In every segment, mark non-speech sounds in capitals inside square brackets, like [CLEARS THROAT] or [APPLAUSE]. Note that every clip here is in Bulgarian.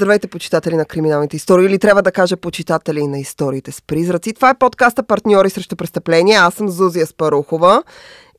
Здравейте, почитатели на криминалните истории, или трябва да кажа почитатели на историите с призраци. Това е подкаста Партньори срещу престъпления. Аз съм Зузия Спарухова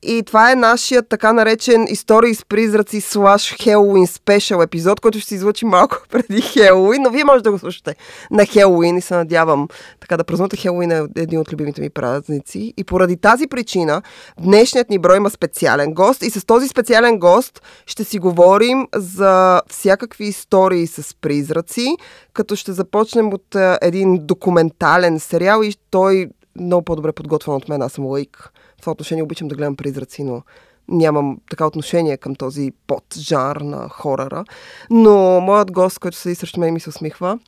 и това е нашия така наречен истории с призраци слаш Хелуин спешъл епизод, който ще се излучи малко [LAUGHS] преди Хелуин, но вие може да го слушате на Хелуин и се надявам така да празнувате Хелуин е един от любимите ми празници. И поради тази причина днешният ни брой има специален гост и с този специален гост ще си говорим за всякакви истории с призраци, като ще започнем от един документален сериал и той много по-добре подготвен от мен, аз съм лаик това отношение обичам да гледам призраци, но нямам така отношение към този поджар на хорора. Но моят гост, който седи срещу мен и ми се усмихва,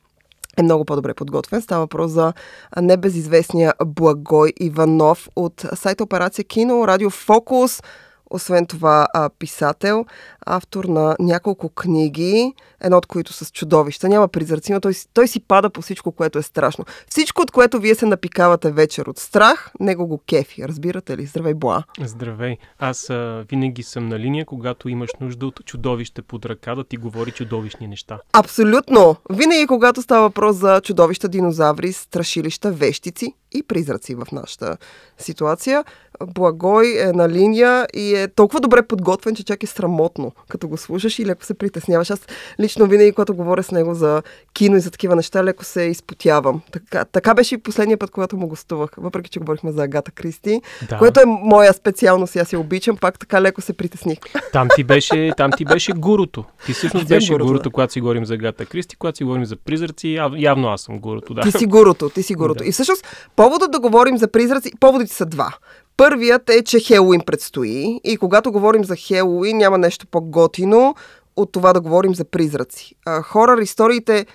е много по-добре подготвен. Става въпрос за небезизвестния Благой Иванов от сайта Операция Кино, Радио Фокус, освен това, а, писател, автор на няколко книги, едно от които с чудовища. Няма призраци, но той, той си пада по всичко, което е страшно. Всичко, от което вие се напикавате вечер от страх, него го кефи. Разбирате ли? Здравей, Боа. Здравей. Аз а, винаги съм на линия, когато имаш нужда от чудовище под ръка да ти говори чудовищни неща. Абсолютно. Винаги, когато става въпрос за чудовища, динозаври, страшилища, вещици и призраци в нашата ситуация, Благой е на линия и е толкова добре подготвен, че чак е срамотно, като го слушаш и леко се притесняваш. Аз лично винаги, когато говоря с него за кино и за такива неща, леко се изпотявам. Така, така беше и последния път, когато му гостувах, въпреки че говорихме за Агата Кристи, да. което е моя специалност и аз я обичам, пак така леко се притесних. Там ти беше, там ти беше гуруто. Ти всъщност беше гуруто, гуруто да. когато си говорим за Агата Кристи, когато си говорим за призраци, яв, явно аз съм гуруто. Да. Ти си гуруто, ти си гуруто. Да. И всъщност поводът да говорим за призраци, поводите са два. Първият е, че Хелуин предстои и когато говорим за Хелуин няма нещо по-готино от това да говорим за призраци. хорър историите,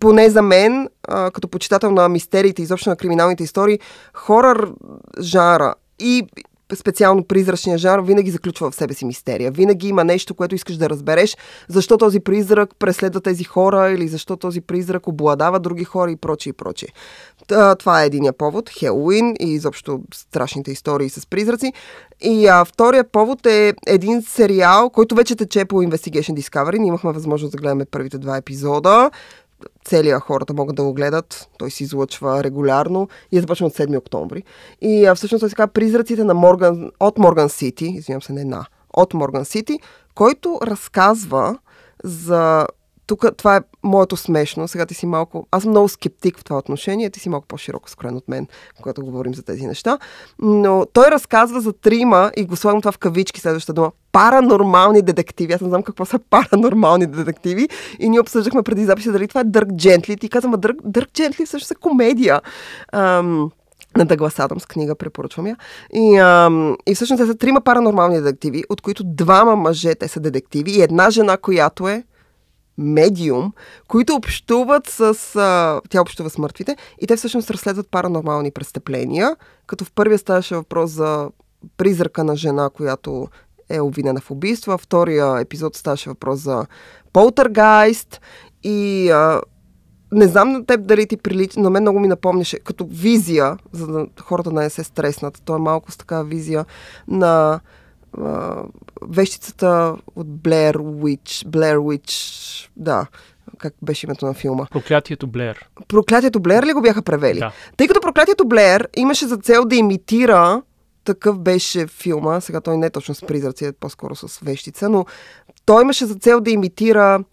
поне за мен, а, като почитател на мистериите, изобщо на криминалните истории, хорър жара и специално призрачния жар винаги заключва в себе си мистерия. Винаги има нещо, което искаш да разбереш, защо този призрак преследва тези хора или защо този призрак обладава други хора и прочие и прочие. Това е единия повод, Хелуин и изобщо страшните истории с призраци. И а, втория повод е един сериал, който вече тече по Investigation Discovery. Ние имахме възможност да гледаме първите два епизода целия хората могат да го гледат. Той се излъчва регулярно и е започва от 7 октомври. И а, всъщност той се казва Призраците на Морган, от Морган Сити, извинявам се, не на, от Морган Сити, който разказва за тук това е моето смешно. Сега ти си малко... Аз съм много скептик в това отношение. Ти си малко по-широко скроен от мен, когато говорим за тези неща. Но той разказва за трима, и го слагам това в кавички, следващата дума, паранормални детективи. Аз не знам какво са паранормални детективи. И ние обсъждахме преди записи дали това е Дърк Джентли. Ти казвам, Дърк, Дърк Джентли всъщност е комедия. Ам, на Дъглас Адамс книга, препоръчвам я. И, ам, и всъщност те са трима паранормални детективи, от които двама мъже, те са детективи, и една жена, която е медиум, които общуват с... А, тя общува с мъртвите и те всъщност разследват паранормални престъпления, като в първия ставаше въпрос за призрака на жена, която е обвинена в убийство, а втория епизод ставаше въпрос за полтергайст и а, не знам на теб дали ти прилича, но мен много ми напомняше като визия, за да хората не се стреснат. То е малко с такава визия на вещицата от Blair Witch, Blair Witch, да, как беше името на филма? Проклятието Блер. Проклятието Блер ли го бяха превели? Да. Тъй като Проклятието Блер имаше за цел да имитира такъв беше филма, сега той не е точно с призраци, е по-скоро с вещица, но той имаше за цел да имитира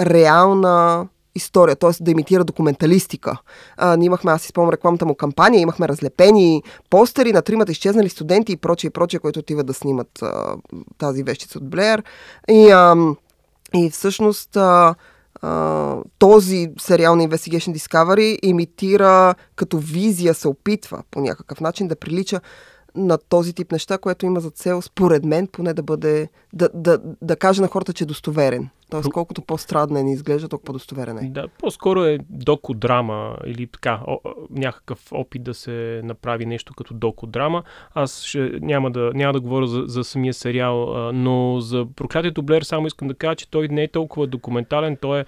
реална история, т.е. да имитира документалистика. А, ние имахме, аз изпомням рекламата му кампания, имахме разлепени постери на тримата изчезнали студенти и прочие, и прочие, които отиват да снимат а, тази вещица от Блеер. И, а, и всъщност а, а, този сериал на Investigation Discovery имитира като визия, се опитва по някакъв начин да прилича на този тип неща, което има за цел, според мен, поне да бъде, да, да, да каже на хората, че е достоверен. Тоест, колкото по-страднен изглежда, толкова по-достоверен е. Да, по-скоро е докодрама или така, о, някакъв опит да се направи нещо като докодрама. Аз ще, няма, да, няма да говоря за, за самия сериал, а, но за проклятието Блер само искам да кажа, че той не е толкова документален, той е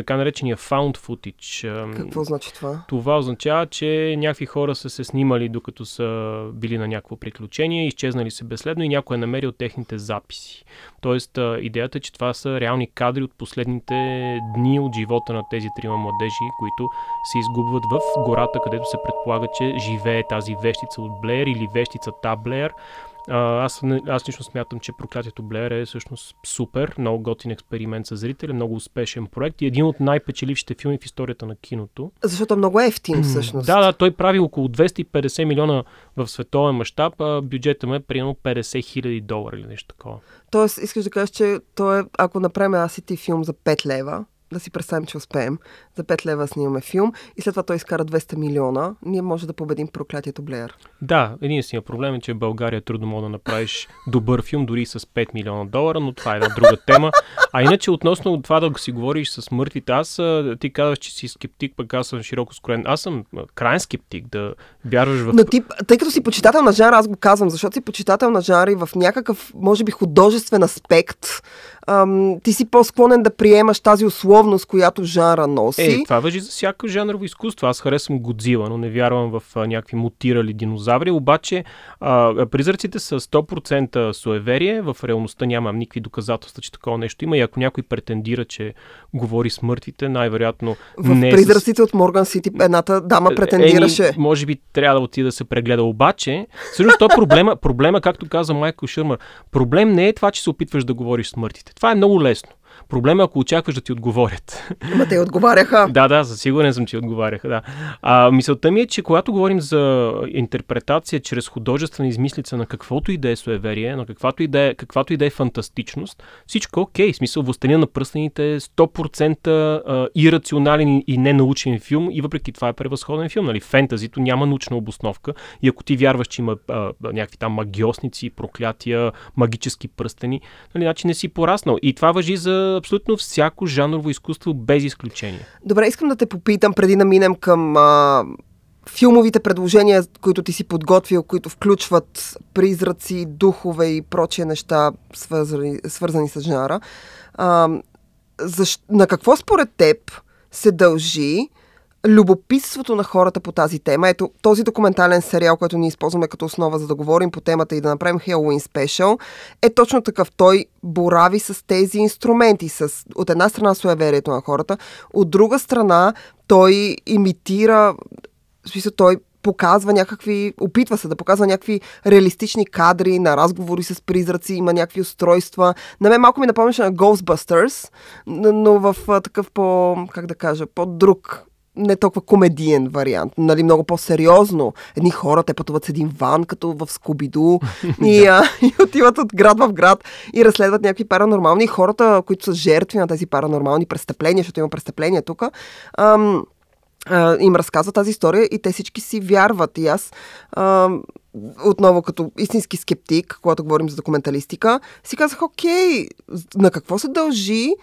така наречения found footage. Какво значи това? Това означава, че някакви хора са се снимали докато са били на някакво приключение, изчезнали се безследно и някой е намерил техните записи. Тоест, идеята е, че това са реални кадри от последните дни от живота на тези трима младежи, които се изгубват в гората, където се предполага, че живее тази вещица от Блеер или вещицата Блеер. А, аз, аз лично смятам, че проклятието Блер е всъщност супер, много готин експеримент за зрители, много успешен проект и един от най-печелившите филми в историята на киното. Защото е много ефтин всъщност. Да, да, той прави около 250 милиона в световен мащаб, а бюджета му е примерно 50 хиляди долара или нещо такова. Тоест, искаш да кажеш, че той е, ако направим аз и ти филм за 5 лева, да си представим, че успеем. За 5 лева снимаме филм и след това той изкара 200 милиона. Ние може да победим проклятието Блеер. Да, единственият проблем е, че в България трудно мога да направиш добър филм, дори с 5 милиона долара, но това е една друга тема. А иначе относно това да си говориш с мъртвите, аз ти казваш, че си скептик, пък аз съм широко скроен. Аз съм крайен скептик да вярваш в... Но ти, тъй като си почитател на жанра, аз го казвам, защото си почитател на жанра и в някакъв, може би, художествен аспект, ам, ти си по-склонен да приемаш тази условност, която жанра носи. Е, това въжи за всяко жанрово изкуство. Аз харесвам Годзила, но не вярвам в а, някакви мутирали динозаври. Обаче а, призраците са 100% суеверие. В реалността нямам никакви доказателства, че такова нещо има. И ако някой претендира, че говори с мъртвите, най-вероятно в не е призраците с... от Морган Сити едната дама претендираше. Е, може би трябва да отида да се прегледа. Обаче, всъщност то проблема, проблема, както каза Майкъл Шърмър, проблем не е това, че се опитваш да говориш с мъртвите. Това е много лесно. Проблема е, ако очакваш да ти отговорят. Ма те отговаряха. да, да, за сигурен съм, че отговаряха. Да. А, мисълта ми е, че когато говорим за интерпретация чрез художествена измислица на каквото и да е суеверие, на каквато и да е, каквато и да е фантастичност, всичко е окей. Смисъл, Властелина на пръстените е 100% ирационален и ненаучен филм и въпреки това е превъзходен филм. Нали? Фентазито няма научна обосновка и ако ти вярваш, че има а, някакви там магиосници, проклятия, магически пръстени, нали, значи не си пораснал. И това въжи за абсолютно всяко жанрово изкуство без изключение. Добре, искам да те попитам преди да минем към а, филмовите предложения, които ти си подготвил, които включват призраци, духове и прочие неща, свързани, свързани с жанра. А, защ... На какво според теб се дължи любопитството на хората по тази тема. Ето, този документален сериал, който ни използваме като основа за да говорим по темата и да направим Halloween спешъл, е точно такъв. Той борави с тези инструменти. С, от една страна суеверието на хората, от друга страна той имитира, в смисъл, той показва някакви, опитва се да показва някакви реалистични кадри на разговори с призраци, има някакви устройства. На мен малко ми напомняше на Ghostbusters, но в такъв по, как да кажа, по-друг не толкова комедиен вариант, нали, много по-сериозно. Едни хора, те пътуват с един ван, като в Скубиду, [LAUGHS] и, а, [LAUGHS] и отиват от град в град и разследват някакви паранормални. хората, които са жертви на тези паранормални престъпления, защото има престъпления тук, ам, а, им разказва тази история и те всички си вярват. И аз ам, отново като истински скептик, когато говорим за документалистика, си казах, окей, на какво се дължи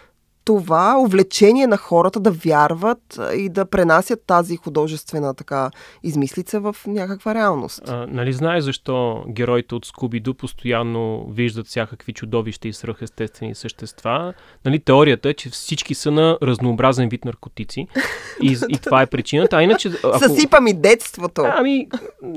това увлечение на хората да вярват и да пренасят тази художествена така измислица в някаква реалност. А, нали знаеш защо героите от Скуби-Ду постоянно виждат всякакви чудовища и свръхестествени същества? Нали, теорията е, че всички са на разнообразен вид наркотици и, [LAUGHS] и това е причината. А иначе... Ако... Съсипа ми детството. Ами,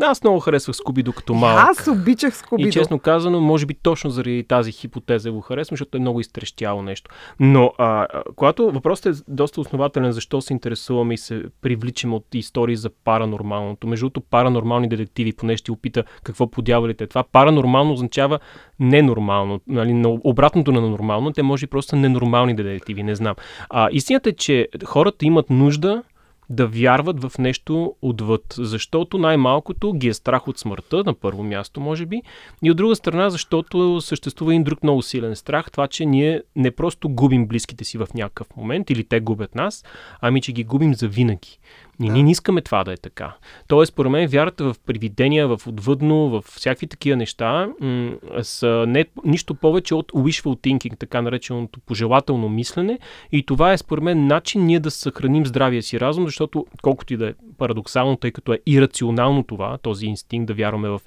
аз много харесвах Скуби-Ду като малък. Аз обичах Скуби-Ду. И честно казано, може би точно заради тази хипотеза го харесвам, защото е много изтрещяло нещо. Но а, когато въпросът е доста основателен, защо се интересуваме и се привличаме от истории за паранормалното. Между другото, паранормални детективи, поне ще опита какво подявалите. Това паранормално означава ненормално, нали, обратното на нормално. Те може просто ненормални детективи, не знам. А, истината е, че хората имат нужда да вярват в нещо отвъд, защото най-малкото ги е страх от смъртта, на първо място, може би, и от друга страна, защото съществува един друг много силен страх, това, че ние не просто губим близките си в някакъв момент или те губят нас, ами че ги губим за винаги. Ние, ние не искаме това да е така. Тоест, според мен, вярата в привидения, в отвъдно, в всякакви такива неща м- са не, нищо повече от wishful thinking, така нареченото пожелателно мислене. И това е, според мен, начин ние да съхраним здравия си разум, защото, колкото и да е парадоксално, тъй като е ирационално това, този инстинкт да вярваме в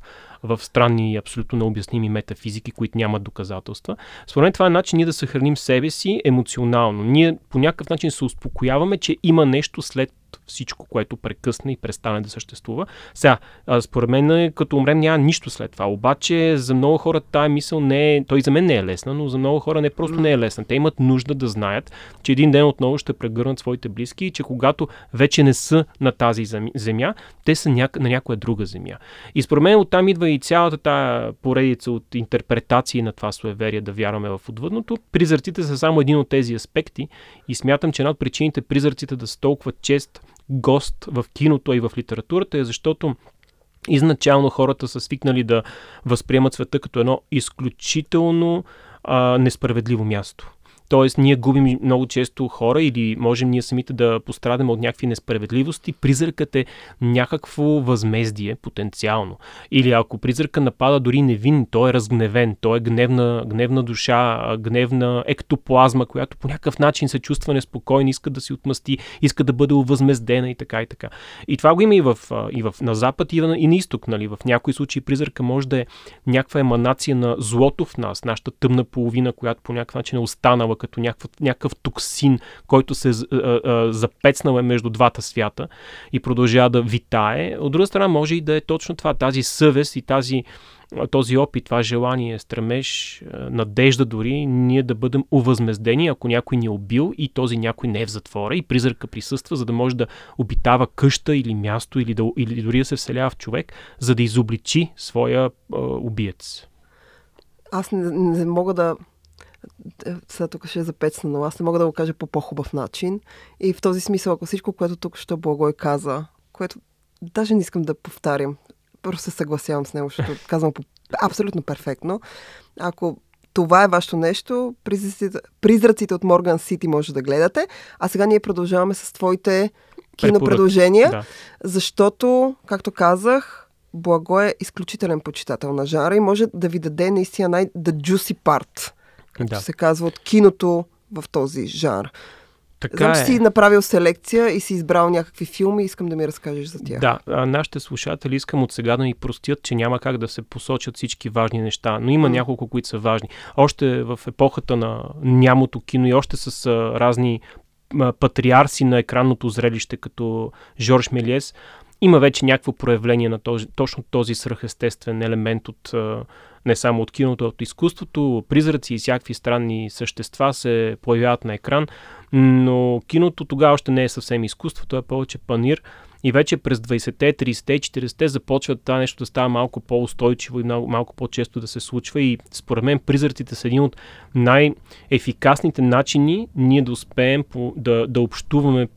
в странни и абсолютно необясними метафизики, които нямат доказателства. Според мен това е начин ние да съхраним себе си емоционално. Ние по някакъв начин се успокояваме, че има нещо след всичко, което прекъсне и престане да съществува. Сега, според мен, като умрем, няма нищо след това. Обаче, за много хора тая мисъл не е, той за мен не е лесна, но за много хора не просто не е лесна. Те имат нужда да знаят, че един ден отново ще прегърнат своите близки и че когато вече не са на тази земя, те са ня... на някоя друга земя. И според мен оттам идва и цялата тая поредица от интерпретации на това суеверие да вярваме в отвъдното. Призраците са само един от тези аспекти и смятам, че една от причините призраците да са толкова чест гост в киното и в литературата е защото изначално хората са свикнали да възприемат света като едно изключително а, несправедливо място. Тоест, ние губим много често хора или можем ние самите да пострадаме от някакви несправедливости. Призракът е някакво възмездие, потенциално. Или ако призрака напада дори невин, той е разгневен, той е гневна, гневна душа, гневна ектоплазма, която по някакъв начин се чувства неспокойна, иска да си отмъсти, иска да бъде увъзмездена и така и така. И това го има и, в, и в, на запад и на, и на изток. Нали? В някои случаи призрака може да е някаква еманация на злото в нас, нашата тъмна половина, която по някакъв начин е останала като някакъв, някакъв токсин, който се а, запецнал е между двата свята и продължава да витае. От друга страна може и да е точно това, тази съвест и тази този опит, това желание, стремеж, надежда дори, ние да бъдем увъзмездени, ако някой ни е убил и този някой не е в затвора и призрака присъства, за да може да обитава къща или място или, да, или дори да се вселява в човек, за да изобличи своя а, убиец. Аз не, не мога да сега тук ще е запецна, но аз не мога да го кажа по по-хубав начин. И в този смисъл, ако всичко, което тук ще Благой каза, което даже не искам да повтарям, просто се съгласявам с него, защото [LAUGHS] казвам по абсолютно перфектно. Ако това е вашето нещо, призраците, призраците от Морган Сити може да гледате. А сега ние продължаваме с твоите кинопредложения, да. защото, както казах, Благо е изключителен почитател на жара и може да ви даде наистина най-the juicy part да. се казва, от киното в този жанр. Така Знам, че е. си направил селекция и си избрал някакви филми, искам да ми разкажеш за тях. Да, а нашите слушатели искам от сега да ми простят, че няма как да се посочат всички важни неща, но има mm. няколко, които са важни. Още в епохата на нямото кино и още с а, разни патриарси на екранното зрелище, като Жорж Мелиес, има вече някакво проявление на този, точно този свръхестествен елемент от не само от киното, а от изкуството. Призраци и всякакви странни същества се появяват на екран, но киното тогава още не е съвсем изкуство, то е повече панир. И вече през 20-те, 30-те, 40-те започва това нещо да става малко по-устойчиво и малко, малко по-често да се случва. И според мен призраците са един от най-ефикасните начини ние да успеем по, да, да общуваме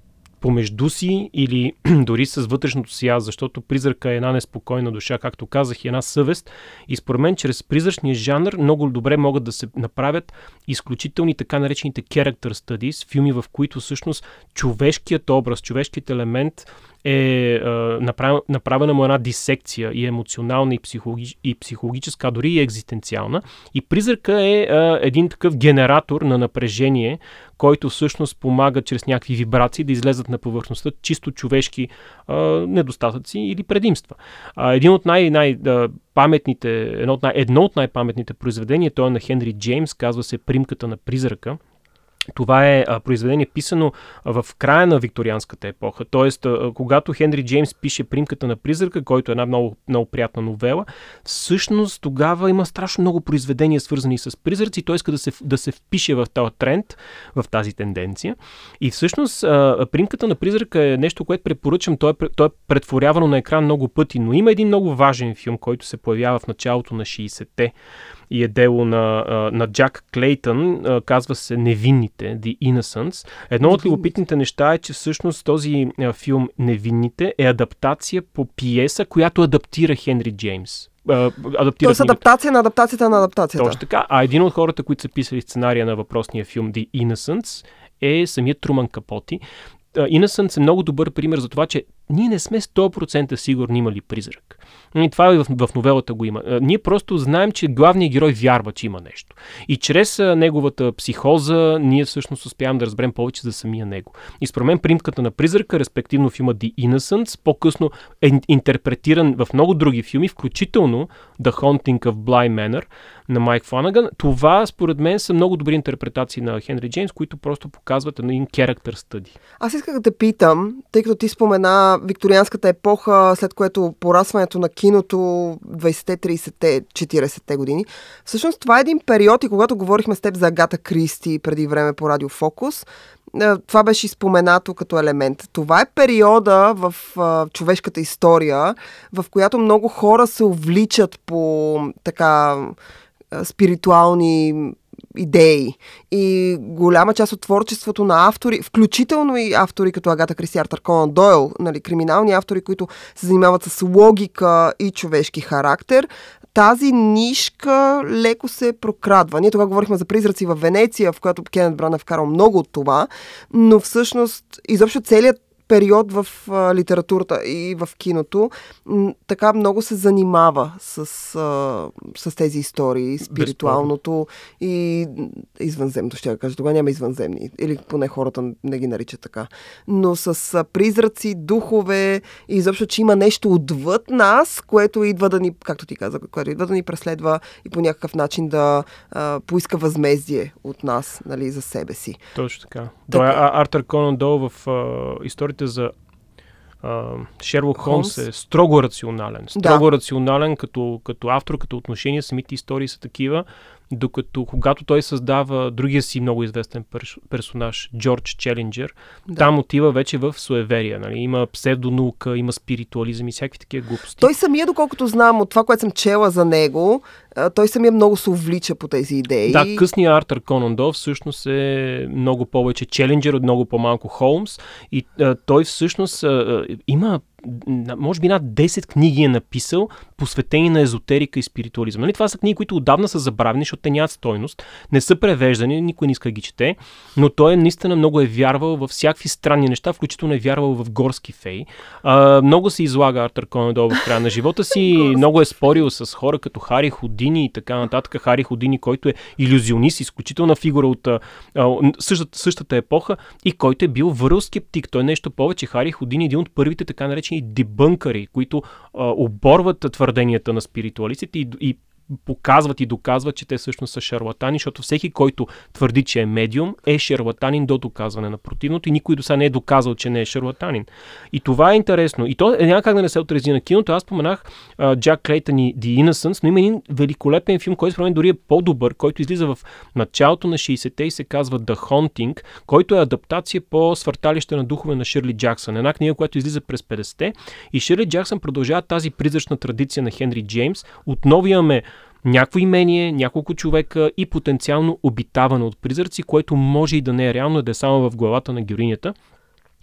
помежду си или [CLEARS THROAT] дори с вътрешното си аз, защото призрака е една неспокойна душа, както казах, и една съвест. И според мен, чрез призрачния жанр много добре могат да се направят изключителни така наречените character studies, филми, в които всъщност човешкият образ, човешкият елемент е направена, му една дисекция и емоционална, и, психологи, и психологическа, дори и екзистенциална. И призрака е един такъв генератор на напрежение, който всъщност помага чрез някакви вибрации да излезат на повърхността чисто човешки а, недостатъци или предимства. А, един от най- най- паметните, едно от, най- едно от най-паметните произведения, то е на Хенри Джеймс, казва се Примката на призрака. Това е произведение писано в края на викторианската епоха. Тоест, когато Хенри Джеймс пише Примката на призрака, който е една много, много приятна новела, всъщност тогава има страшно много произведения, свързани с призраци. Той иска да се, да се впише в този тренд, в тази тенденция. И всъщност Примката на призрака е нещо, което препоръчам. Той е, той е претворявано на екран много пъти, но има един много важен филм, който се появява в началото на 60-те и е дело на, на Джак Клейтън, казва се Невинните, The Innocents. Едно от любопитните неща е, че всъщност този филм Невинните е адаптация по пиеса, която адаптира Хенри Джеймс адаптира. Тоест адаптация на адаптацията на адаптацията. Точно така. А един от хората, които са писали сценария на въпросния филм The Innocents е самият Труман Капоти Innocence е много добър пример за това, че ние не сме 100% сигурни има ли призрак. И това и в, в новелата го има. Ние просто знаем, че главният герой вярва, че има нещо. И чрез неговата психоза ние всъщност успяваме да разберем повече за самия него. И според мен примката на призрака, респективно филма The Innocence, по-късно е интерпретиран в много други филми, включително The Haunting of Bly Manor на Майк Фланаган. Това, според мен, са много добри интерпретации на Хенри Джеймс, които просто показват един character study. Аз исках да те питам, тъй като ти спомена викторианската епоха, след което порасването на киното 20-те, 30-те, 40-те години. Всъщност това е един период и когато говорихме с теб за Агата Кристи преди време по Радио Фокус, е, това беше споменато като елемент. Това е периода в а, човешката история, в която много хора се увличат по така спиритуални идеи. И голяма част от творчеството на автори, включително и автори като Агата Кристи Артър Конан Дойл, нали, криминални автори, които се занимават с логика и човешки характер, тази нишка леко се прокрадва. Ние тогава говорихме за призраци в Венеция, в която Кенет Бран е вкарал много от това, но всъщност изобщо целият период в а, литературата и в киното така много се занимава с, а, с тези истории, спиритуалното и извънземното, ще я кажа. Тогава няма извънземни, или поне хората не ги наричат така. Но с а, призраци, духове и изобщо, че има нещо отвъд нас, което идва да ни, както ти каза, което идва да ни преследва и по някакъв начин да а, поиска възмездие от нас, нали, за себе си. Точно така. Той е Артър Конан Дол в а, историята говорите за Шерлок Холмс, Холмс е строго рационален. Строго да. рационален като, като автор, като отношение. Самите истории са такива. Докато когато той създава другия си много известен персонаж, Джордж Челенджер, да. там отива вече в суеверия. Нали? Има псевдонаука, има спиритуализъм и всякакви такива глупости. Той самия, доколкото знам от това, което съм чела за него, той самия много се увлича по тези идеи. Да, късният Артър Конан Дол всъщност е много повече Челенджер, от много по-малко Холмс и а, той всъщност а, има може би над 10 книги е написал, посветени на езотерика и спиритуализъм. Нали? Това са книги, които отдавна са забравени, защото те нямат стойност, не са превеждани, никой не иска да ги чете, но той наистина много е вярвал във всякакви странни неща, включително е вярвал в горски фей. А, много се излага Артър Конедол в края на живота си, [LAUGHS] много е спорил с хора като Хари Ходини и така нататък. Хари Ходини, който е иллюзионист, изключителна фигура от а, същата, същата епоха и който е бил върл скептик. Той е нещо повече. Хари Ходини е един от първите така наречени дебънкари, които а, оборват твърденията на спиритуалистите и, и показват и доказват, че те всъщност са шарлатани, защото всеки, който твърди, че е медиум, е шарлатанин до доказване на противното и никой до сега не е доказал, че не е шарлатанин. И това е интересно. И то е, няма как да не се отрази на киното. Аз споменах Джак Клейтън и The Innocence, но има един великолепен филм, който според мен дори е по-добър, който излиза в началото на 60-те и се казва The Haunting, който е адаптация по свърталище на духове на Ширли Джаксън. Една книга, която излиза през 50-те. И Ширли Джаксън продължава тази призрачна традиция на Хенри Джеймс. Отново имаме някакво имение, няколко човека и потенциално обитаване от призраци, което може и да не е реално, да е само в главата на героинята.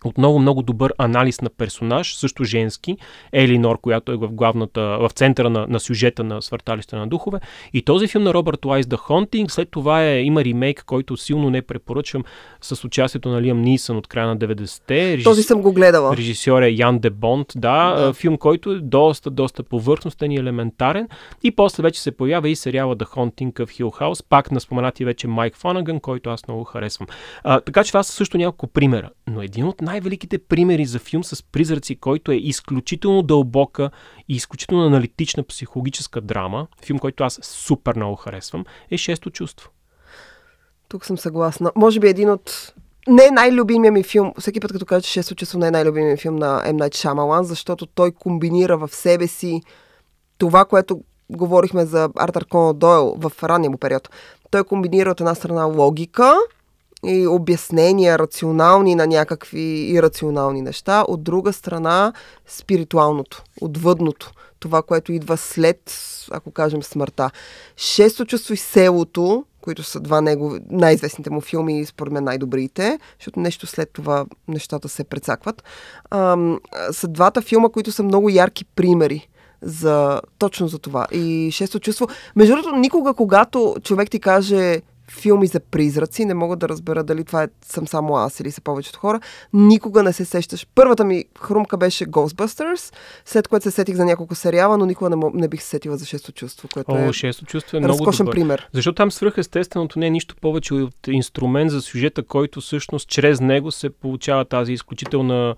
Отново много добър анализ на персонаж, също женски, Елинор, която е в главната, в центъра на, на сюжета на Свърталище на духове. И този филм на Робърт Уайс, The Haunting, след това е, има ремейк, който силно не препоръчвам с участието на Лиам Нисън от края на 90-те. Режис... Този съм го гледала. Режисьор е Ян Де Бонд, да, да. Филм, който е доста, доста повърхностен и елементарен. И после вече се появява и сериала The Haunting в Hill House, пак на споменати вече Майк Фонаган, който аз много харесвам. А, така че това са също няколко примера. Но един от най най-великите примери за филм с призраци, който е изключително дълбока и изключително аналитична психологическа драма, филм, който аз супер много харесвам, е Шесто чувство. Тук съм съгласна. Може би един от не най-любимия ми филм. Всеки път, като кажа, че Шесто чувство не е най-любимия филм на М. Найт Шамалан, защото той комбинира в себе си това, което говорихме за Артър Конан Дойл в ранния му период. Той комбинира от една страна логика, и обяснения, рационални на някакви ирационални неща. От друга страна, спиритуалното, отвъдното. Това, което идва след, ако кажем, смъртта. Шесто чувство и селото, които са два него, най-известните му филми и според мен най-добрите, защото нещо след това нещата се прецакват, ам, са двата филма, които са много ярки примери за, точно за това. И шесто чувство. Между другото, никога, когато човек ти каже филми за призраци, не мога да разбера дали това е, съм само аз или са повечето хора, никога не се сещаш. Първата ми хрумка беше Ghostbusters, след което се сетих за няколко сериала, но никога не, не бих се сетила за шесто чувство, което О, е шесто чувство е много разкошен добър. пример. Защото там свръхестественото не е нищо повече от инструмент за сюжета, който всъщност чрез него се получава тази изключителна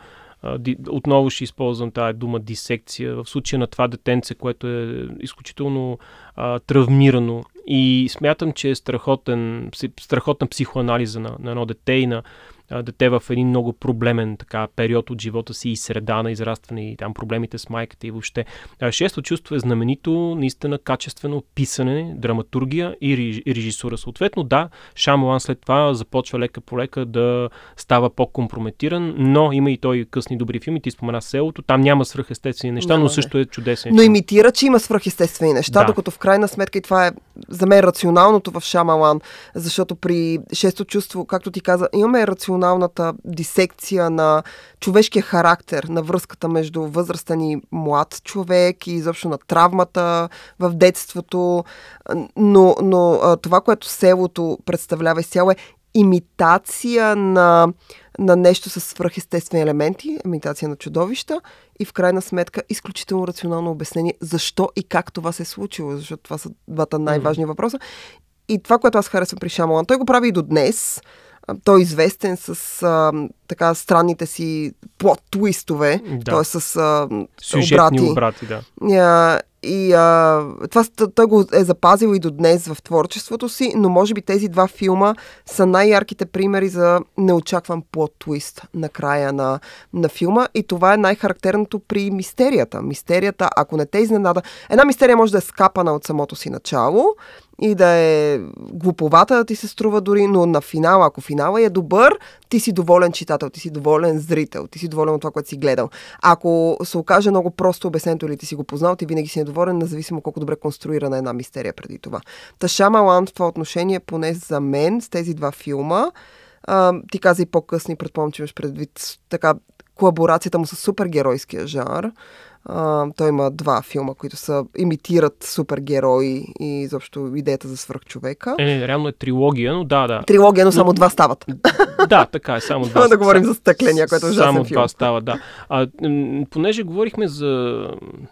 отново ще използвам тази дума дисекция, в случая на това детенце, което е изключително а, травмирано и смятам, че е страхотен, страхотна психоанализа на, на едно дете и на а, дете в един много проблемен така, период от живота си и среда на израстване и там проблемите с майката и въобще. А, Шесто чувство е знаменито, наистина качествено писане, драматургия и реж- и режисура. Съответно, да, Шамалан след това започва лека по лека да става по-компрометиран, но има и той късни добри филми. Ти спомена селото, там няма свръхестествени неща, Няма, но също е чудесен. Но имитира, че има свръхестествени неща, Да. докато в крайна сметка и това е за мен рационалното в Шамалан, защото при шесто чувство, както ти каза, имаме рационалната дисекция на човешкия характер, на връзката между възрастен и млад човек и изобщо на травмата в детството, но, но това, което селото представлява изцяло е имитация на, на нещо с свръхестествени елементи, имитация на чудовища и в крайна сметка изключително рационално обяснение защо и как това се е случило, защото това са двата най-важни въпроса. И това, което аз харесвам при Шамалан, той го прави и до днес. Той е известен с а, така странните си плот твистове, Да. т.е. с а, Сюжетни обрати. обрати, да. А, и а, това той го е запазил и до днес в творчеството си, но може би тези два филма са най-ярките примери за неочакван плот твист на края на, на филма и това е най-характерното при мистерията. Мистерията, ако не те изненада, една мистерия може да е скапана от самото си начало и да е глуповата да ти се струва дори, но на финала, ако финала е добър, ти си доволен читател, ти си доволен зрител, ти си доволен от това, което си гледал. Ако се окаже много просто обяснението или ти си го познал, ти винаги си недоволен, независимо колко добре конструирана е една мистерия преди това. Та Шамалан в това отношение, поне за мен, с тези два филма, а, ти каза и по-късни, предполагам, че имаш предвид така колаборацията му с супергеройския жанр. А, той има два филма, които са имитират супергерои и изобщо идеята за свръхчовека. Е, не, реално е трилогия, но да, да. Трилогия, но само два стават. [LAUGHS] да, така е, само [LAUGHS] два. Няма да говорим за стъкления, което е ужасен Само филм. това става, да. А, понеже говорихме за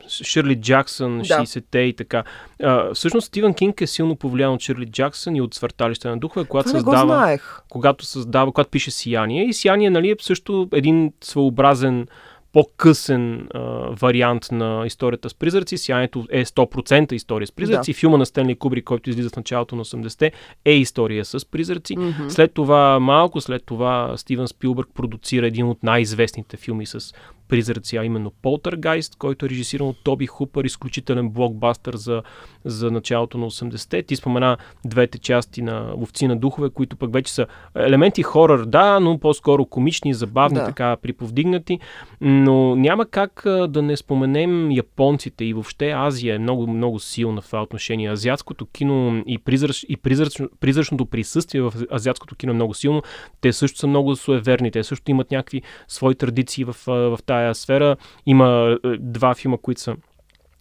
Ширли Джаксън, Да. 60-те и така. А, всъщност Стивън Кинг е силно повлиян от Ширли Джаксън и от Свърталище на духове, когато Това създава, когато създава, когато пише Сияние. И Сияние, нали, е също един своеобразен по-късен а, вариант на историята с призраци. Сиянието е 100% история с призраци. Да. Филма на Стенли Кубрик, който излиза в началото на 80-те, е история с призраци. Мгм. След това, малко след това, Стивен Спилбърг продуцира един от най-известните филми с призраци, а именно Полтергайст, който е режисиран от Тоби Хупър, изключителен блокбастър за, за началото на 80-те. Ти спомена двете части на Ловци на духове, които пък вече са елементи хорър, да, но по-скоро комични, забавни, Да. така приповдигнати. Но няма как а, да не споменем японците и въобще Азия е много, много силна в това отношение. Азиатското кино и, призрач, и призрач, призрачното присъствие в азиатското кино е много силно. Те също са много суеверни, те също имат някакви свои традиции в, в тая сфера. Има а, два филма, които са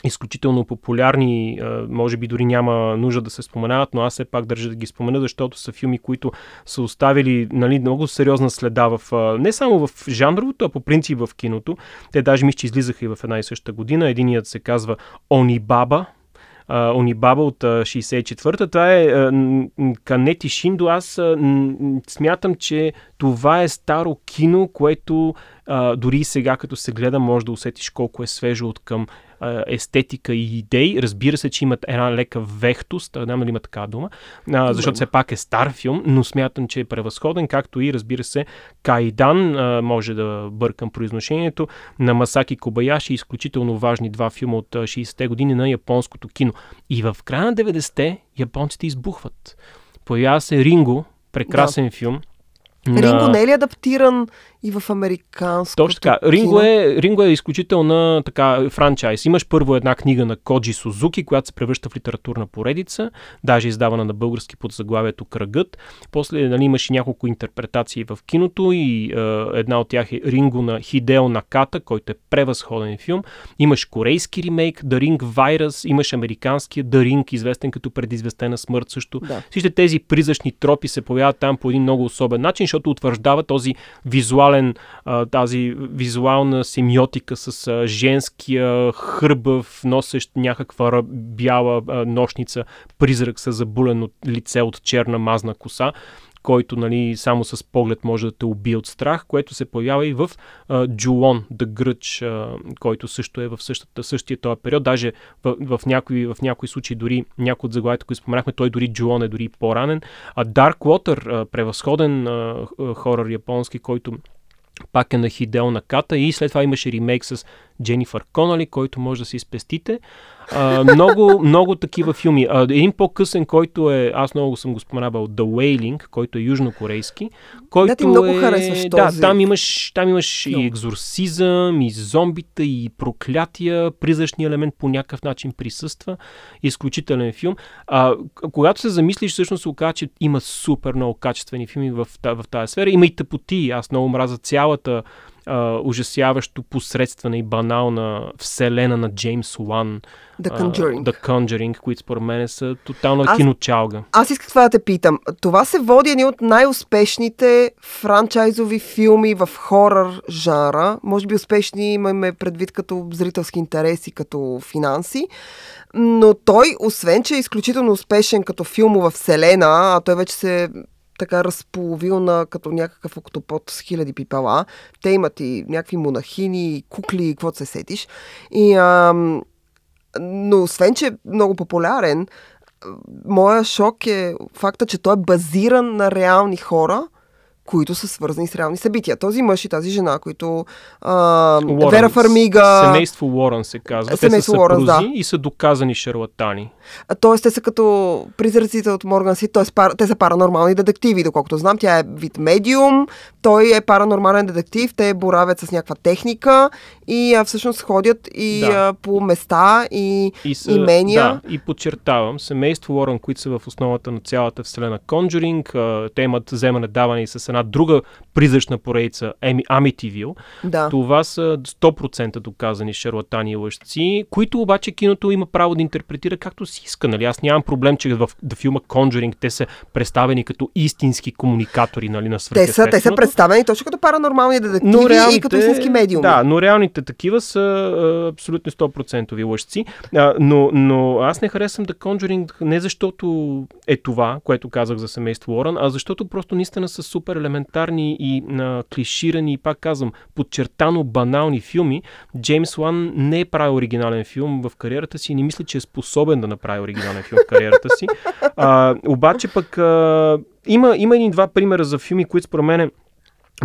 изключително популярни, а, може би дори няма нужда да се споменават, но аз все пак държа да ги спомена, защото са филми, които са оставили нали, много сериозна следа в, а, не само в жанровото, а по принцип в киното. Те даже мисля, че излизаха и в една и съща година. Единият се казва Онибаба, а, Онибаба от а, 64-та. Това е Канети Шиндо. Аз смятам, че това е старо кино, което дори сега, като се гледа, може да усетиш колко е свежо от към естетика и идеи. Разбира се, че имат една лека вехтост, няма ли има такава дума, а, защото все пак е стар филм, но смятам, че е превъзходен, както и, разбира се, Кайдан, а, може да бъркам произношението, на Масаки Кобаяши, изключително важни два филма от а, 60-те години на японското кино. И в края на 90-те японците избухват. Появява се Ринго, прекрасен да. филм. Ринго не е ли адаптиран и в американско. Точно така. Ринго е, Ринго е изключителна така франчайз. Имаш първо една книга на Коджи Сузуки, която се превръща в литературна поредица, даже издавана на български под заглавието Кръгът. После нали, имаш и няколко интерпретации в киното и е, една от тях е Ринго на Хидео Наката, който е превъзходен филм. Имаш корейски ремейк, The Ring Virus, имаш американския The Ring, известен като предизвестена смърт също. Да. Всички тези призрачни тропи се появяват там по един много особен начин, защото утвърждава този визуален, а, тази визуална семиотика с женския хърбав, носещ някаква бяла нощница, призрак с забулено лице от черна мазна коса който нали, само с поглед може да те убие от страх, което се появява и в Джулон, The Grudge, а, който също е в същата, същия този период. Даже в, в, някои, в някои случаи, дори някои от заглавията, които споменахме, той дори Джулон е дори по-ранен. А Dark Water, превъзходен а, хорър японски, който пак е на Хидео Наката и след това имаше ремейк с Дженифър Конали, който може да си спестите. А, много, много такива филми. А, един по-късен, който е, аз много съм го споменавал, The Wailing, който е южнокорейски. Който Да, ти много е, харесваш Да, този там имаш, там имаш и екзорсизъм, и зомбита, и проклятия, призрачния елемент по някакъв начин присъства. Изключителен филм. А, когато се замислиш, всъщност се оказа, че има супер много качествени филми в, в тази сфера. Има и тъпоти. Аз много мразя цялата а, ужасяващо посредствена и банална вселена на Джеймс Уан. The а, Conjuring. The Conjuring, които според мен са тотална Аз- киночалга. Аз исках това да те питам. Това се води едни от най-успешните франчайзови филми в хорър жанра. Може би успешни имаме предвид като зрителски интерес и като финанси. Но той, освен че е изключително успешен като филмова вселена, а той вече се така разполовил на като някакъв октопод с хиляди пипала. Те имат и някакви монахини, кукли, каквото се сетиш. И, ам, но освен, че е много популярен, моя шок е факта, че той е базиран на реални хора, които са свързани с реални събития. Този мъж и тази жена, които а, Уорън, Вера Фармига, Семейство Уорън се казва. Семейство Те са Уорън, да. и са доказани шарлатани. т.е. те са като призраците от Морган Си, т.е. пар, те са паранормални детективи, доколкото знам. Тя е вид медиум, той е паранормален детектив, те боравят с някаква техника и а, всъщност ходят и Да. а, по места и И са, имения. Да, и подчертавам, семейство Уорън, които са в основата на цялата вселена Conjuring, а, те имат вземане даване и с една друга призрачна поредица, Ами- Amityville. Да. Това са 100% доказани шарлатани и лъжци, които обаче киното има право да интерпретира както си иска. Нали? Аз нямам проблем, че в да филма Conjuring те са представени като истински комуникатори нали, на Те са, те са представени точно като паранормални детективи Но реалните, и като истински медиуми. Да, но реалните такива са а, абсолютно 100% лъжци. А, но, но аз не харесвам The Conjuring не защото е това, което казах за семейство Уорън, а защото просто наистина са супер елементарни и а, клиширани пак казвам, подчертано банални филми. Джеймс Лан не е правил оригинален филм в кариерата си и не мисля, че е способен да направи оригинален филм в кариерата си. А, обаче пък а, има, има един-два примера за филми, които според мен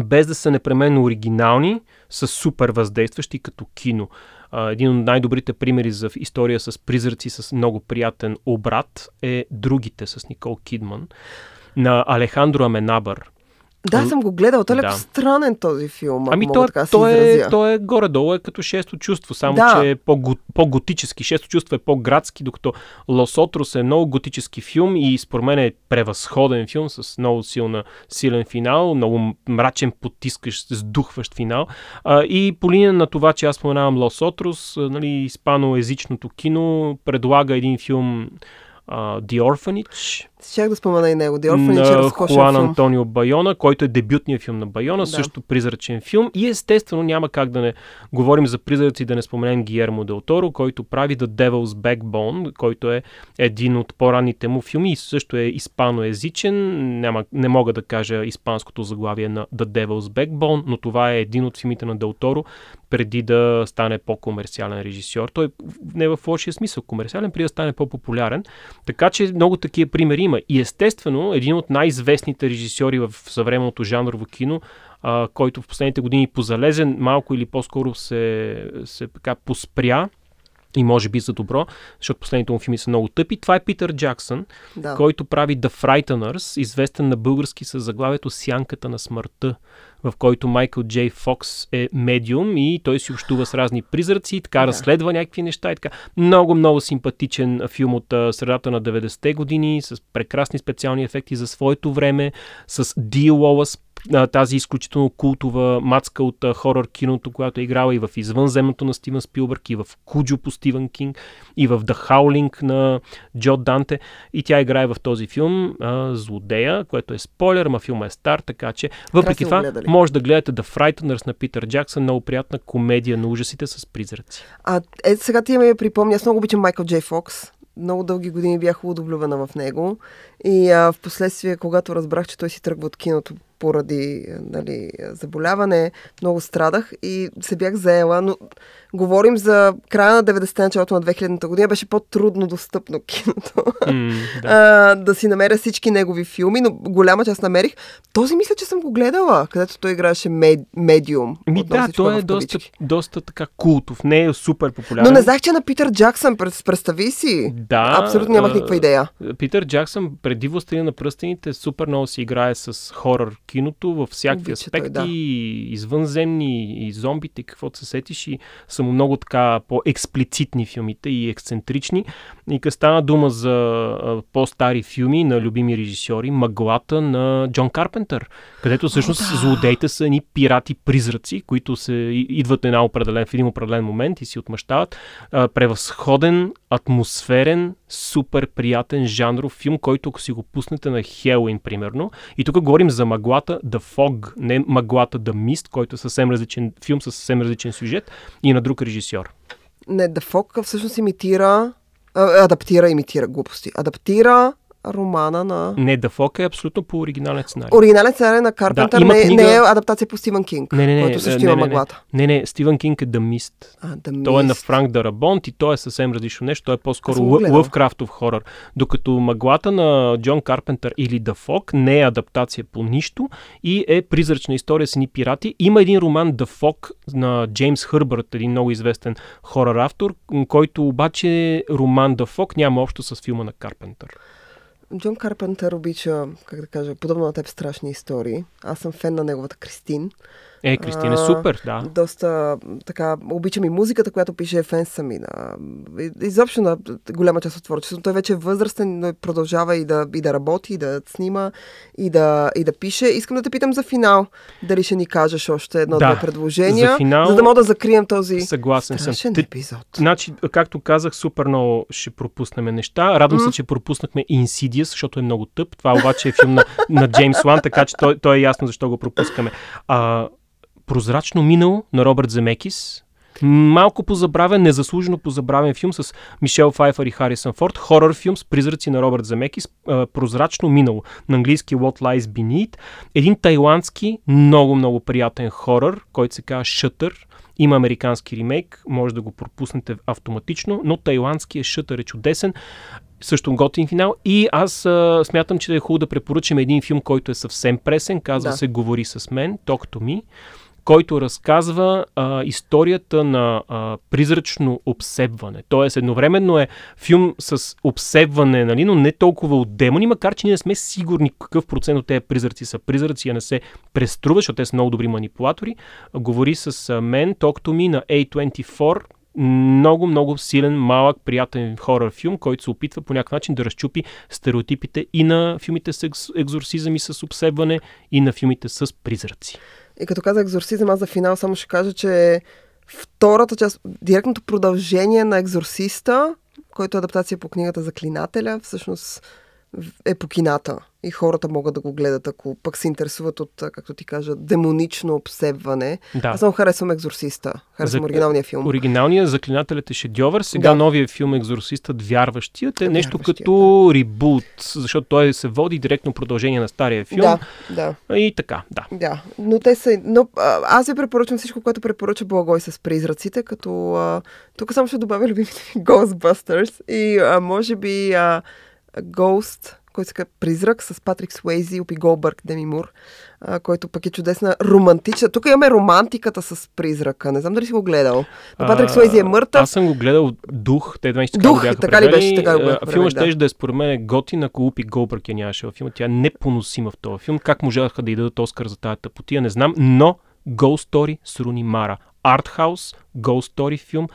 без да са непременно оригинални, са супер въздействащи като кино. Един от най-добрите примери за история с призраци с много приятен обрат е Другите с Никол Кидман на Алехандро Аменабър. Да, съм го гледал. Той е Да. странен този филм, Ами то, е- така то, е, то е горе-долу е като шесто чувство, само Да. че е по-го, по-готически. Шесто чувство е по-градски, докато Лос Отрос е много готически филм и според мен е превъзходен филм с много силна, силен финал, много мрачен, потискащ, сдухващ финал. А, и по линия на това, че аз споменавам Лос Отрос, нали, испаноязичното кино предлага един филм а, The Orphanage, Щях да спомена и него. The Orphanage е Хуан филм. Антонио Байона, който е дебютният филм на Байона, Да. също призрачен филм. И естествено няма как да не говорим за призраци, да не споменем Гиермо Дел Торо, който прави The Devil's Backbone, който е един от по-ранните му филми и също е испаноязичен. Няма, не мога да кажа испанското заглавие на The Devil's Backbone, но това е един от филмите на Дел Торо, преди да стане по-комерциален режисьор. Той не е в лошия смисъл комерциален, преди да стане по-популярен. Така че много такива примери има. И естествено, един от най-известните режисьори в съвременното жанрово кино, а, който в последните години позалезен, малко или по-скоро се, се така поспря, и може би за добро, защото последните му филми са много тъпи. Това е Питър Джаксън, Да. който прави The Frighteners, известен на български с заглавието Сянката на смъртта, в който Майкъл Джей Фокс е медиум и той си общува с разни призраци и така Да. разследва някакви неща и така. Много, много симпатичен филм от средата на 90-те години, с прекрасни специални ефекти за своето време, с Ди Уолъс, а, тази изключително култова мацка от а, хорър киното, която е играла и в Извънземното на Стивен Спилбърг, и в Куджо по Стивен Кинг, и в The Howling на Джо Данте. И тя играе в този филм а, злодея, което е спойлер, ма филма е стар, така че въпреки това. Може да гледате The Frighteners на Питър Джаксън, много приятна комедия на ужасите с призраци. А, е, сега ти ме припомня, аз много обичам Майкъл Джей Фокс. Много дълги години бях удовлювана в него. И а, в последствие, когато разбрах, че той си тръгва от киното поради нали, заболяване, много страдах и се бях заела, но говорим за края на 90-те, началото на 2000-та година, беше по-трудно достъпно киното. М, [LAUGHS] да. а, да си намеря всички негови филми, но голяма част намерих. Този мисля, че съм го гледала, където той играеше мед, медиум. Ми да, той е доста, доста така култов, не е супер популярен. Но не знаех, че е на Питър Джаксън, представи си. Да. Абсолютно нямах а, никаква идея. Питър Джаксън преди Властелина на пръстените супер много си играе с хорър киното във всякакви Обича той, аспекти, да. и извънземни и зомбите, каквото се сетиш и са му много така по-експлицитни филмите и ексцентрични. И като стана дума за по-стари филми на любими режисьори, Мъглата на Джон Карпентър, където всъщност да. злодеите са ни пирати-призраци, които се идват на една определен, в един определен момент и си отмъщават. Превъзходен, атмосферен, супер приятен жанров филм, който ако си го пуснете на Хелуин, примерно. И тук говорим за мъглата The Fog, не мъглата The Mist, който е съвсем различен филм с съвсем различен сюжет и на друг режисьор. Не, The Fog всъщност имитира, адаптира, имитира глупости. Адаптира романа на... Не, The Fog е абсолютно по оригинален сценарий. Оригинален сценарий на Карпентър има не, книга- не е адаптация по Стивън Кинг, Не, не, не, който също не, има не, мъглата. Не, не, Стивън Кинг е The Mist. А, The Той е на Mist. Франк Дарабонт и той е съвсем различно нещо. Той е по-скоро. Лъвкрафтов хорър. Докато мъглата на Джон Карпентър или The Fog не е адаптация по нищо и е призрачна история с едни пирати. Има един роман The Fog на Джеймс Хърбърт, един много известен хорър автор, който обаче роман The Fog няма общо с филма на Карпентър. Джон Карпентър обича, как да кажа, подобно на теб страшни истории. Аз съм фен на неговата Кристин. Е, Кристина е супер, да. Доста така, обичам и музиката, която пише, фен съм и на... Изобщо на голяма част от творчеството. Той вече е възрастен, но продължава и да, и да работи, и да снима, и да, и да пише. Искам да те питам за финал. Дали ще ни кажеш още едно-две Да, предложения, за финал- за да мога да закрием този Съгласен съм. епизод. Значи, както казах, супер много ще пропуснем неща. Радвам се, че пропуснахме Insidious, защото е много тъп. Това обаче е филм на, на Джеймс Лан, така че той, той е ясно защо го пропускаме. А, Прозрачно минало на Робърт Земекис. Малко позабравен, незаслужено позабравен филм с Мишел Файфър и Харисън Форд. Хорър филм с призраци на Робърт Земекис. А, Прозрачно минало. На английски What Lies Beneath. Един тайландски, много, много приятен хорър, който се казва Shutter. Има американски ремейк, може да го пропуснете автоматично, но тайландският Shutter е чудесен. Също готин финал. И аз а, смятам, че е хубаво да препоръчам един филм, който е съвсем пресен. Казва Да. се Говори с мен, Talk to me който разказва а, историята на а, призрачно обсебване. Тоест, едновременно е филм с обсебване, нали, но не толкова от демони, макар че ние не сме сигурни какъв процент от тези призраци са призраци, а не се преструва, защото те са много добри манипулатори. Говори с мен, to Me на A24, много, много силен, малък, приятен хорър филм, който се опитва по някакъв начин да разчупи стереотипите и на филмите с екзорсизъм и с обсебване, и на филмите с призраци. И като казах екзорсизъм, аз за финал само ще кажа, че втората част, директното продължение на екзорсиста, който е адаптация по книгата Заклинателя, всъщност е по кината. И хората могат да го гледат, ако пък се интересуват от, както ти кажа, демонично обсебване. Да. Аз само харесвам екзорсиста. Харесвам За- оригиналния филм. Оригиналният заклинателят е шедьовър, сега Да. новия филм Екзорсистът Вярващият е нещо Вярващият, като ребут, защото той се води директно продължение на стария филм. Да, да. И така, да. Да, но те са... Но аз ви препоръчвам всичко, което препоръча Благой с призраците, като а, тук само ще добавя любимите ми [LAUGHS] Ghostbusters и а, може би а, Ghost, който се казва Призрак с Патрик Суейзи, Опи Голбърг, Деми Мур, а, който пък е чудесна романтична. Тук имаме романтиката с Призрака. Не знам дали си го гледал. Но Патрик Суейзи е мъртъв. Аз съм го гледал Дух. Те 20 Дух, го бяха така ли беше? Така го бяха А, Филмът превели, да. ще да е според мен готин, ако Упи Голбърг я нямаше във филма. Тя е непоносима в този филм. Как можаха да й дадат Оскар за тази тъпотия, не знам. Но Ghost Story с Руни Мара. Артхаус, Ghost Story филм.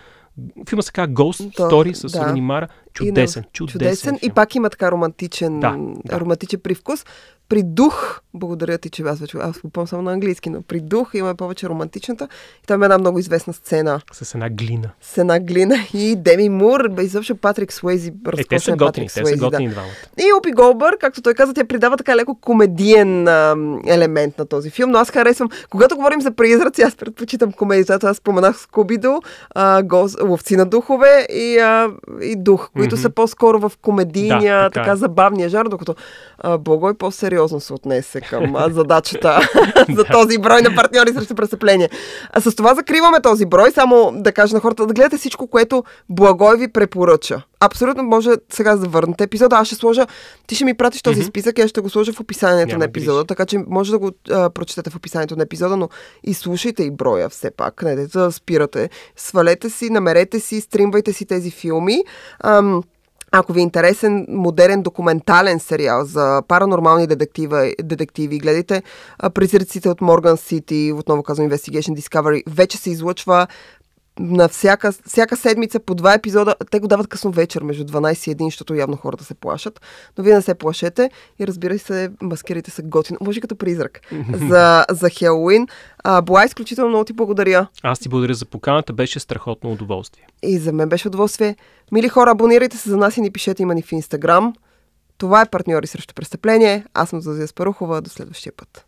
Филма се казва Ghost Story с да. Руни Мара. Чудесен, чудесен, чудесен. И пак има така романтичен, Да, да. романтичен привкус. При дух, благодаря ти, че аз вече аз го помня само на английски, но при дух има повече романтичната. И там е една много известна сцена С една глина. с една глина и Деми Мур, бе, изобщо Патрик Суейзи, Е, те са готини, Патрик те са Суейзи, да. готини двамата. И Опи Голбър, както той каза, тя придава така леко комедиен а, елемент на този филм, но аз харесвам, когато говорим за призраци, аз предпочитам комедията. Аз споменах Скубидо, Ловци на духове и, а, и Дух, които Мгм. са по-скоро в комедийния, Да, да, така така, е. забавния жар, докато а, Благой по-сериозно се отнесе към а, задачата [LAUGHS] [LAUGHS] за този брой на партньори срещу престъпление. А с това закриваме този брой, само да кажа на хората да гледате всичко, което Благой ви препоръча. Абсолютно може сега да върнете епизода. Аз ще сложа, ти ще ми пратиш този Мгм. списък и аз ще го сложа в описанието Няма на епизода, грижи. така че може да го а, прочетете в описанието на епизода, но и слушайте и броя все пак. Не да спирате. Свалете си, намерете си, стримвайте си тези филми. Ам, ако ви е интересен модерен документален сериал за паранормални детектива, детективи, гледайте а, Призраците от Морган Сити, отново казвам Investigation Discovery, вече се излъчва на всяка, всяка седмица по два епизода. Те го дават късно вечер, между 12 и 1, защото явно хората се плашат. Но вие не се плашете и разбира се, маскирайте се готино. Може като призрак [LAUGHS] за, за Хелоуин. А, Буа, изключително много ти благодаря. Аз ти благодаря за поканата, беше страхотно удоволствие. И за мен беше удоволствие. Мили хора, абонирайте се за нас и ни пишете има ни в Инстаграм. Това е партньори срещу престъпление. Аз съм Зазия Спарухова. До следващия път.